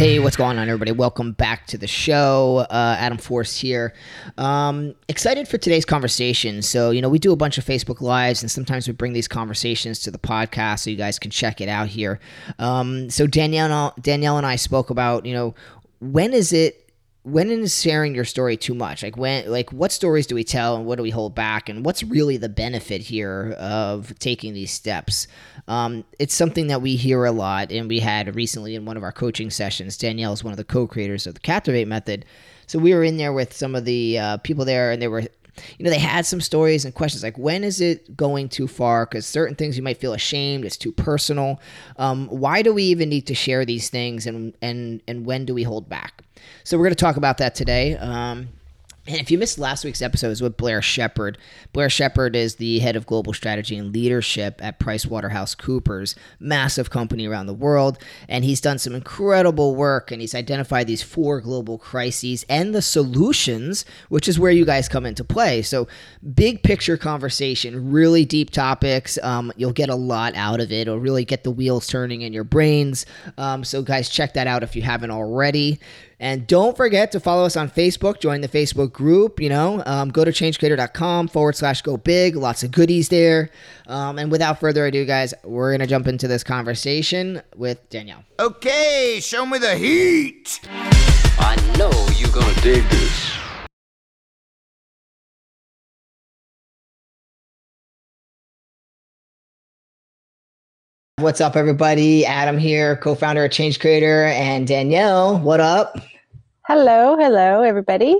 Hey, what's going on, everybody? Welcome back to the show. Uh, Adam Force here. Um, excited for today's conversation. So, you know, we do a bunch of Facebook Lives, and sometimes we bring these conversations to the podcast so you guys can check it out here. Um, so, Danielle, Danielle and I spoke about, you know, when is it when is sharing your story too much like when like what stories do we tell and what do we hold back? And what's really the benefit here of taking these steps? Um, it's something that we hear a lot and we had recently in one of our coaching sessions. Danielle is one of the co-creators of the captivate method. So we were in there with some of the uh, people there and they were you know, they had some stories and questions like when is it going too far? Because certain things you might feel ashamed, it's too personal. Um, why do we even need to share these things, and and and when do we hold back? So we're going to talk about that today. Um, and if you missed last week's episode, it was with Blair Sheppard. Blair Sheppard is the head of global strategy and leadership at PricewaterhouseCoopers, massive company around the world. And he's done some incredible work and he's identified these four global crises and the solutions, which is where you guys come into play. So, big picture conversation, really deep topics. Um, you'll get a lot out of it. It'll really get the wheels turning in your brains. Um, so, guys, check that out if you haven't already. And don't forget to follow us on Facebook. Join the Facebook group. You know, um, go to changecreator.com forward slash go big. Lots of goodies there. Um, and without further ado, guys, we're going to jump into this conversation with Danielle. Okay, show me the heat. I know you're going to dig this. What's up, everybody? Adam here, co founder of Change Creator, and Danielle, what up? Hello, hello, everybody.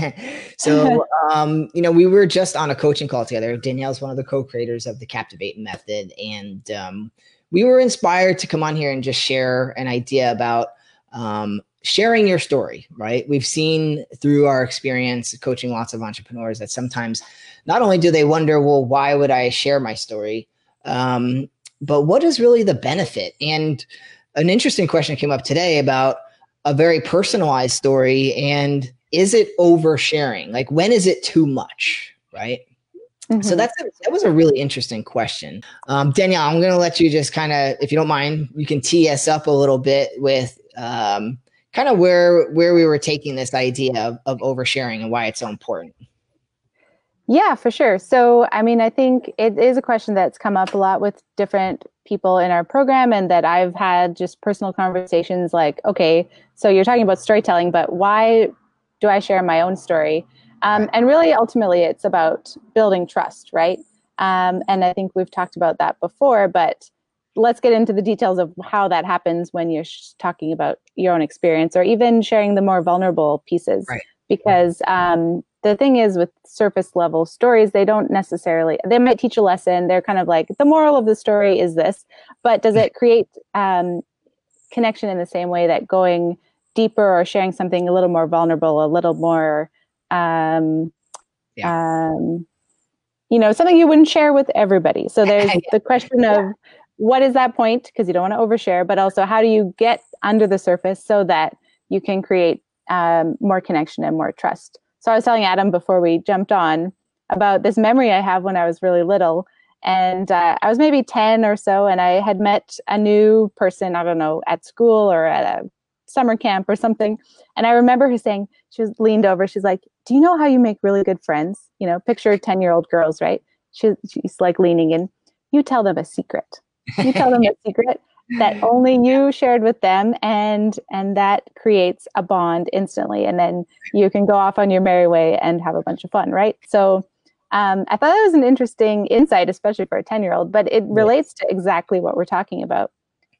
so, um, you know, we were just on a coaching call together. Danielle's one of the co creators of the Captivate Method, and um, we were inspired to come on here and just share an idea about um, sharing your story, right? We've seen through our experience coaching lots of entrepreneurs that sometimes not only do they wonder, well, why would I share my story? Um, but what is really the benefit? And an interesting question came up today about a very personalized story and is it oversharing? Like when is it too much, right? Mm-hmm. So that's a, that was a really interesting question. Um, Danielle, I'm going to let you just kind of, if you don't mind, you can tee us up a little bit with um, kind of where where we were taking this idea of, of oversharing and why it's so important. Yeah, for sure. So, I mean, I think it is a question that's come up a lot with different people in our program, and that I've had just personal conversations like, okay, so you're talking about storytelling, but why do I share my own story? Um, and really, ultimately, it's about building trust, right? Um, and I think we've talked about that before, but let's get into the details of how that happens when you're sh- talking about your own experience or even sharing the more vulnerable pieces. Right. Because um, the thing is with surface level stories they don't necessarily they might teach a lesson they're kind of like the moral of the story is this but does it create um, connection in the same way that going deeper or sharing something a little more vulnerable a little more um, yeah. um, you know something you wouldn't share with everybody? So there's the question of what is that point? Because you don't want to overshare but also how do you get under the surface so that you can create um, more connection and more trust so I was telling Adam before we jumped on about this memory I have when I was really little. And uh, I was maybe 10 or so, and I had met a new person, I don't know, at school or at a summer camp or something. And I remember her saying, she was leaned over, she's like, Do you know how you make really good friends? You know, picture 10 year old girls, right? She, she's like leaning in. You tell them a secret. You tell them a secret that only you shared with them and and that creates a bond instantly and then you can go off on your merry way and have a bunch of fun right? So um, i thought that was an interesting insight especially for a 10 year old but it relates to exactly what we're talking about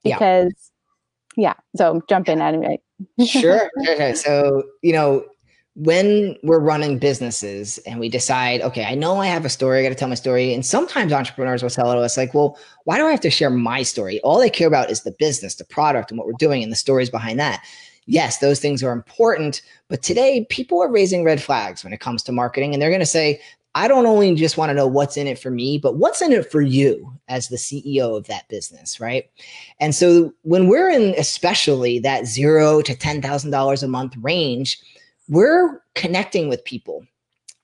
because yeah, yeah so jump in anyway. Sure. Okay. So you know when we're running businesses and we decide, okay, I know I have a story, I got to tell my story. And sometimes entrepreneurs will tell us, like, well, why do I have to share my story? All they care about is the business, the product, and what we're doing and the stories behind that. Yes, those things are important. But today, people are raising red flags when it comes to marketing. And they're going to say, I don't only just want to know what's in it for me, but what's in it for you as the CEO of that business, right? And so when we're in especially that zero to $10,000 a month range, we're connecting with people.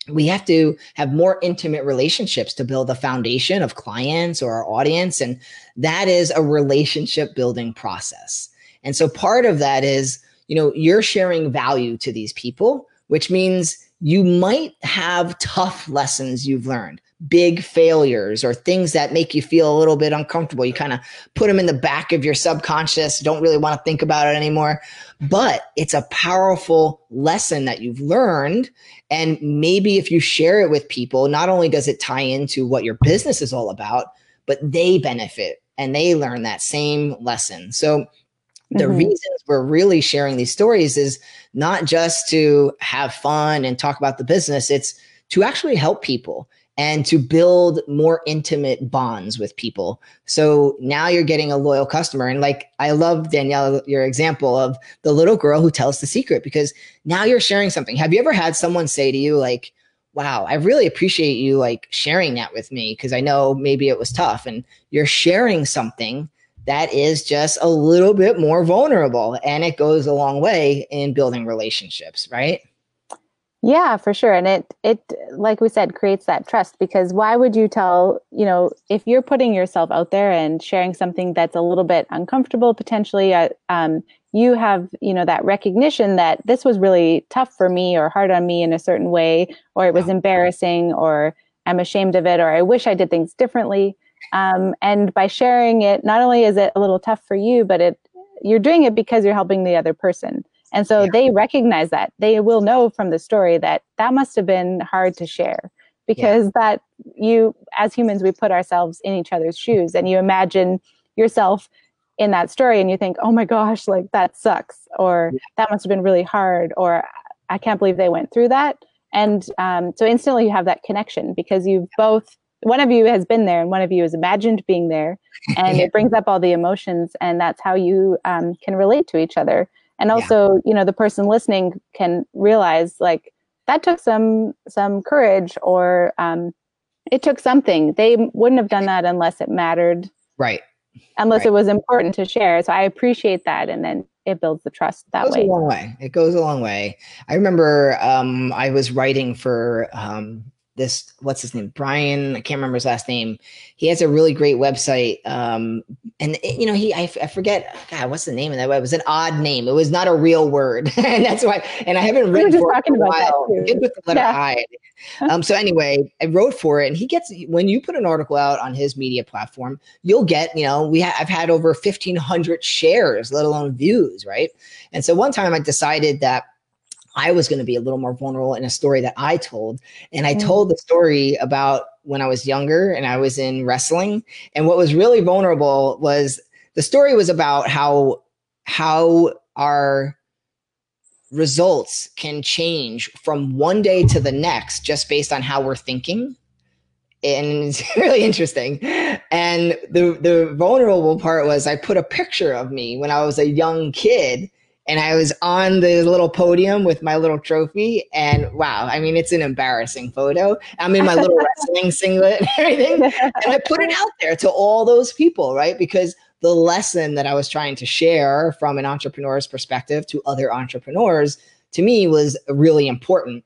We have to have more intimate relationships to build a foundation of clients or our audience. And that is a relationship building process. And so part of that is, you know, you're sharing value to these people, which means you might have tough lessons you've learned, big failures, or things that make you feel a little bit uncomfortable. You kind of put them in the back of your subconscious, don't really want to think about it anymore. But it's a powerful lesson that you've learned. And maybe if you share it with people, not only does it tie into what your business is all about, but they benefit and they learn that same lesson. So the mm-hmm. reasons we're really sharing these stories is not just to have fun and talk about the business, it's to actually help people and to build more intimate bonds with people. So now you're getting a loyal customer. And like, I love Danielle, your example of the little girl who tells the secret because now you're sharing something. Have you ever had someone say to you, like, wow, I really appreciate you like sharing that with me because I know maybe it was tough and you're sharing something that is just a little bit more vulnerable and it goes a long way in building relationships, right? Yeah, for sure. And it it like we said creates that trust because why would you tell, you know, if you're putting yourself out there and sharing something that's a little bit uncomfortable potentially uh, um, you have, you know, that recognition that this was really tough for me or hard on me in a certain way or it was embarrassing or I'm ashamed of it or I wish I did things differently um, and by sharing it, not only is it a little tough for you, but it you're doing it because you're helping the other person. And so yeah. they recognize that. They will know from the story that that must have been hard to share because yeah. that you as humans we put ourselves in each other's shoes and you imagine yourself in that story and you think, "Oh my gosh, like that sucks," or yeah. "That must have been really hard," or "I can't believe they went through that." And um, so instantly you have that connection because you've both one of you has been there and one of you has imagined being there and it brings up all the emotions and that's how you um, can relate to each other and also yeah. you know the person listening can realize like that took some some courage or um, it took something they wouldn't have done that unless it mattered right unless right. it was important to share so i appreciate that and then it builds the trust that it goes way. a long way. It goes a long way. I remember um, I was writing for um, this what's his name? Brian i can't remember his last name. He has a really great website um and you know he I, f- I forget god what's the name of that web? It was an odd name. It was not a real word. And that's why and i haven't written for talking a while. good with the letter yeah. i. Um so anyway i wrote for it and he gets when you put an article out on his media platform you'll get you know we ha- i've had over 1500 shares let alone views right? And so one time i decided that I was going to be a little more vulnerable in a story that I told. And I mm. told the story about when I was younger and I was in wrestling. And what was really vulnerable was the story was about how how our results can change from one day to the next just based on how we're thinking and it's really interesting. And the the vulnerable part was I put a picture of me when I was a young kid and I was on the little podium with my little trophy. And wow, I mean, it's an embarrassing photo. I'm in my little wrestling singlet and everything. And I put it out there to all those people, right? Because the lesson that I was trying to share from an entrepreneur's perspective to other entrepreneurs to me was really important.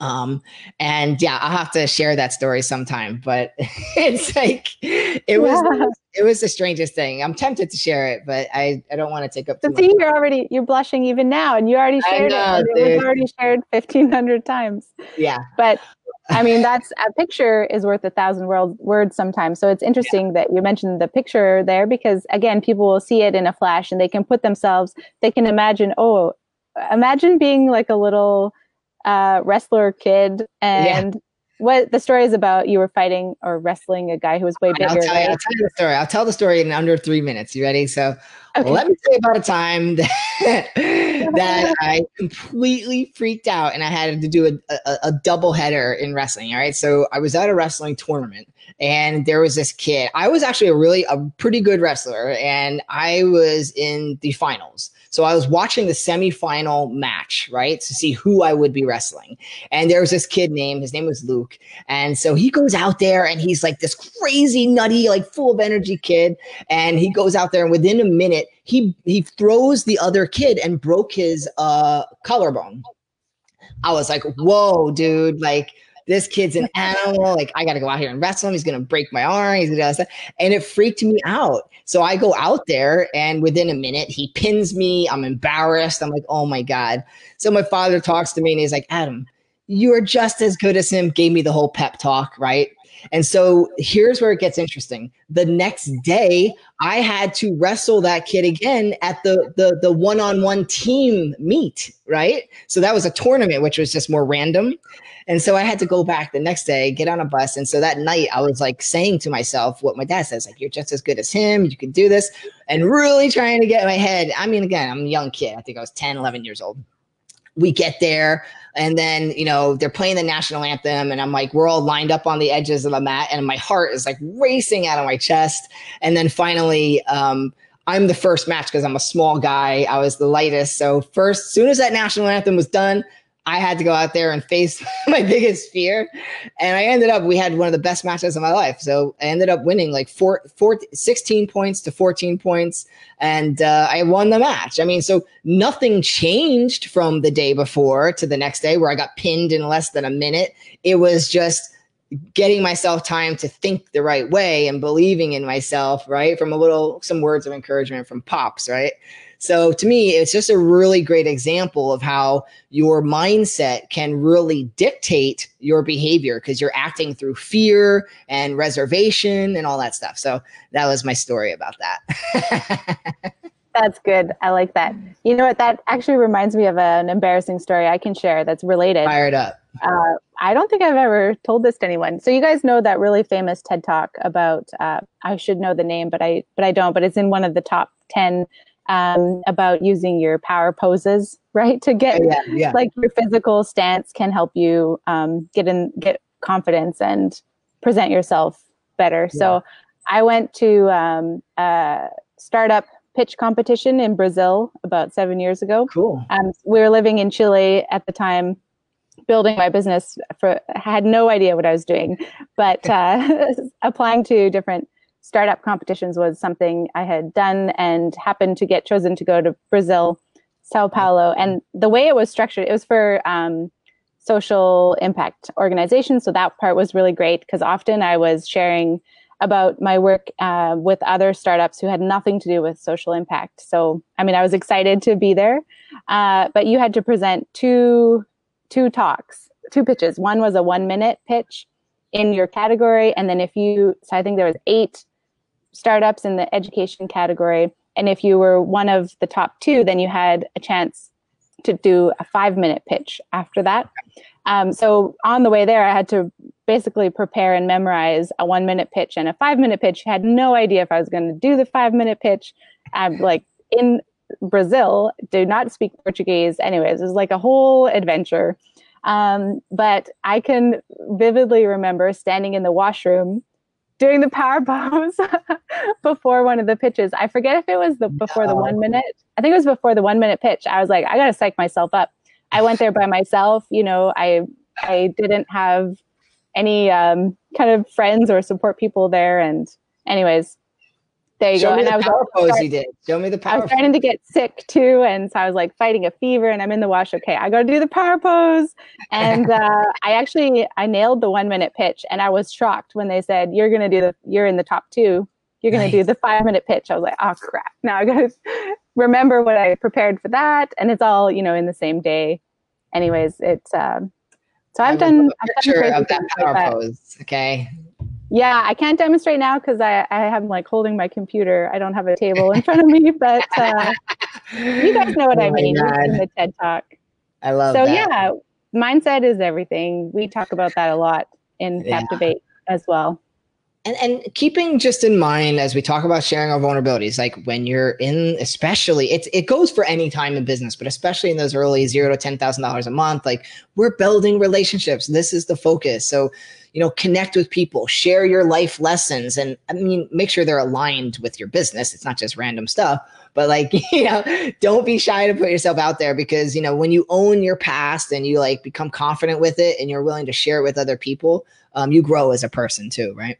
Um, and yeah, I'll have to share that story sometime, but it's like, it was, yeah. it was the strangest thing. I'm tempted to share it, but I, I don't want to take up too see, you're already, you're blushing even now and you already shared know, it. It was already shared 1500 times. Yeah. But I mean, that's a picture is worth a thousand world words sometimes. So it's interesting yeah. that you mentioned the picture there because again, people will see it in a flash and they can put themselves, they can imagine, oh, imagine being like a little, uh, wrestler kid and yeah. what the story is about you were fighting or wrestling a guy who was way bigger I'll tell, you, I'll tell you the story i'll tell the story in under three minutes you ready so Okay. Let me tell you about a time that, that I completely freaked out and I had to do a, a, a double header in wrestling. All right. So I was at a wrestling tournament and there was this kid. I was actually a really, a pretty good wrestler and I was in the finals. So I was watching the semifinal match, right, to see who I would be wrestling. And there was this kid named, his name was Luke. And so he goes out there and he's like this crazy, nutty, like full of energy kid. And he goes out there and within a minute, he he throws the other kid and broke his uh collarbone. I was like, whoa, dude, like this kid's an animal. Like, I got to go out here and wrestle him. He's going to break my arm. He's going to, and it freaked me out. So I go out there, and within a minute, he pins me. I'm embarrassed. I'm like, oh my God. So my father talks to me and he's like, Adam, you are just as good as him. Gave me the whole pep talk, right? And so here's where it gets interesting. The next day, I had to wrestle that kid again at the the the one-on-one team meet, right? So that was a tournament which was just more random. And so I had to go back the next day, get on a bus. And so that night I was like saying to myself what my dad says, like, you're just as good as him. You can do this. And really trying to get my head. I mean, again, I'm a young kid. I think I was 10, 11 years old. We get there and then, you know, they're playing the national anthem and I'm like, we're all lined up on the edges of the mat and my heart is like racing out of my chest. And then finally, um, I'm the first match because I'm a small guy. I was the lightest. So first, soon as that national anthem was done, I had to go out there and face my biggest fear. And I ended up, we had one of the best matches of my life. So I ended up winning like four, four, 16 points to 14 points. And uh, I won the match. I mean, so nothing changed from the day before to the next day where I got pinned in less than a minute. It was just getting myself time to think the right way and believing in myself, right? From a little, some words of encouragement from Pops, right? So to me, it's just a really great example of how your mindset can really dictate your behavior because you're acting through fear and reservation and all that stuff. So that was my story about that. That's good. I like that. You know what? That actually reminds me of an embarrassing story I can share that's related. Fired up. Uh, I don't think I've ever told this to anyone. So you guys know that really famous TED talk about uh, I should know the name, but I but I don't. But it's in one of the top ten um, about using your power poses, right? To get Yeah, yeah. like your physical stance can help you um, get in, get confidence and present yourself better. So I went to um, a startup pitch competition in Brazil about seven years ago. Cool. Um, we were living in Chile at the time, building my business. For had no idea what I was doing, but uh, applying to different startup competitions was something I had done and happened to get chosen to go to Brazil, Sao Paulo. And the way it was structured, it was for um, social impact organizations. So that part was really great because often I was sharing about my work uh, with other startups who had nothing to do with social impact. So, I mean, I was excited to be there, uh, but you had to present two two talks, two pitches. One was a one minute pitch in your category, and then if you, so I think there was eight startups in the education category, and if you were one of the top two, then you had a chance to do a five minute pitch after that. Um, so on the way there, I had to basically prepare and memorize a one minute pitch and a five minute pitch. Had no idea if I was going to do the five minute pitch. I'm like in Brazil, do not speak Portuguese. Anyways, it was like a whole adventure. Um, but I can vividly remember standing in the washroom doing the power pose before one of the pitches. I forget if it was the before the one minute. I think it was before the one minute pitch. I was like, I gotta psych myself up. I went there by myself. You know, I I didn't have any um, kind of friends or support people there. And anyways, there you Show go. me And the I was power pose start- you did. Show me the power. I was starting to get sick too, and so I was like fighting a fever, and I'm in the wash. Okay, I got to do the power pose, and uh, I actually I nailed the one minute pitch, and I was shocked when they said you're gonna do the you're in the top two, you're gonna do the five minute pitch. I was like, oh crap! Now I gotta remember what I prepared for that, and it's all you know in the same day. Anyways, it's um, so I've done, a I've done picture of that like power that. pose. Okay. Yeah, I can't demonstrate now because I, I am like holding my computer. I don't have a table in front of me, but uh, you guys know what Oh I mean God. the TED Talk. I love So that. yeah, mindset is everything. We talk about that a lot in Yeah. Captivate as well. and and keeping just in mind as we talk about sharing our vulnerabilities like when you're in especially it's it goes for any time in business but especially in those early zero to ten thousand dollars a month like we're building relationships this is the focus so you know connect with people share your life lessons and i mean make sure they're aligned with your business it's not just random stuff but like you know don't be shy to put yourself out there because you know when you own your past and you like become confident with it and you're willing to share it with other people um, you grow as a person too right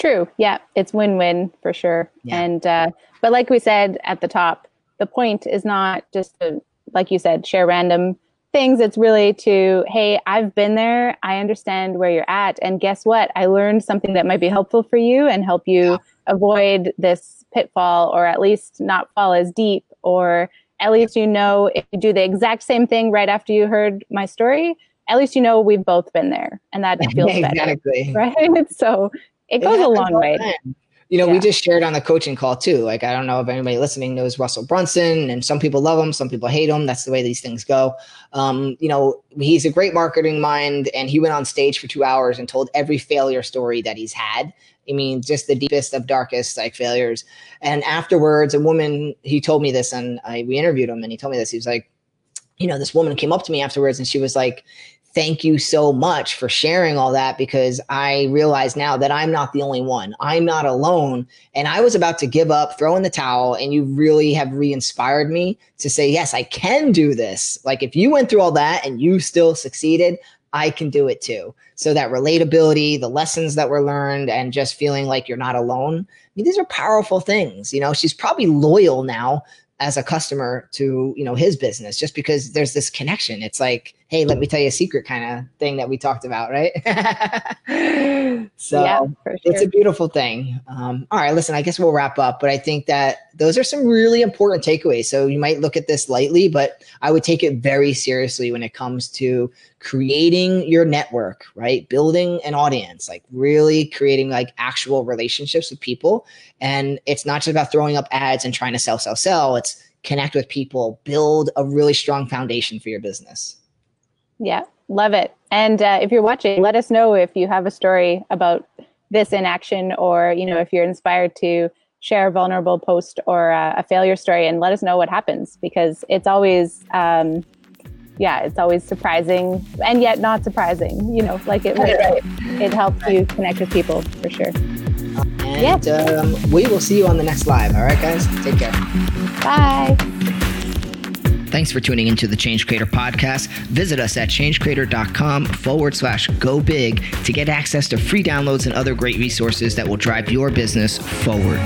True. Yeah, it's win-win for sure. Yeah. And uh, but like we said at the top, the point is not just to, like you said, share random things. It's really to, hey, I've been there. I understand where you're at, and guess what? I learned something that might be helpful for you and help you Yeah. avoid this pitfall, or at least not fall as deep, or at least you know if you do the exact same thing right after you heard my story. At least you know we've both been there, and that feels better, right? So it goes a long way. time. You know, we just shared on the coaching call too. Like, I don't know if anybody listening knows Russell Brunson, and some people love him, some people hate him. That's the way these things go. Um, you know, he's a great marketing mind, and he went on stage for two hours and told every failure story that he's had. I mean, just the deepest of darkest like failures. And afterwards, a woman he told me this, and I we interviewed him, and he told me this. He was like, you know, this woman came up to me afterwards, and she was like, thank you so much for sharing all that because I realize now that I'm not the only one. I'm not alone. And I was about to give up, throw in the towel, and you really have re inspired me to say, yes, I can do this. Like if you went through all that and you still succeeded, I can do it too. So that relatability, the lessons that were learned, and just feeling like you're not alone. I mean, these are powerful things. You know, she's probably loyal now as a customer to you know his business just because there's this connection it's like hey let me tell you a secret kind of thing that we talked about right so yeah, sure. it's a beautiful thing. Um, all right, listen, I guess we'll wrap up, but I think that those are some really important takeaways. So you might look at this lightly, but I would take it very seriously when it comes to creating your network, right? Building an audience, like really creating like actual relationships with people. And it's not just about throwing up ads and trying to sell, sell, sell. It's connect with people, build a really strong foundation for your business. Yeah, love it. And uh, if you're watching, let us know if you have a story about this in action, or you know, if you're inspired to share a vulnerable post or uh, a failure story, and let us know what happens because it's always, um, yeah, it's always surprising and yet not surprising. You know, like it it, it helps you connect with people for sure. And um, we will see you on the next live. All right, guys, take care. Bye. Thanks for tuning into the Change Creator podcast. Visit us at changecreator.com forward slash go big to get access to free downloads and other great resources that will drive your business forward.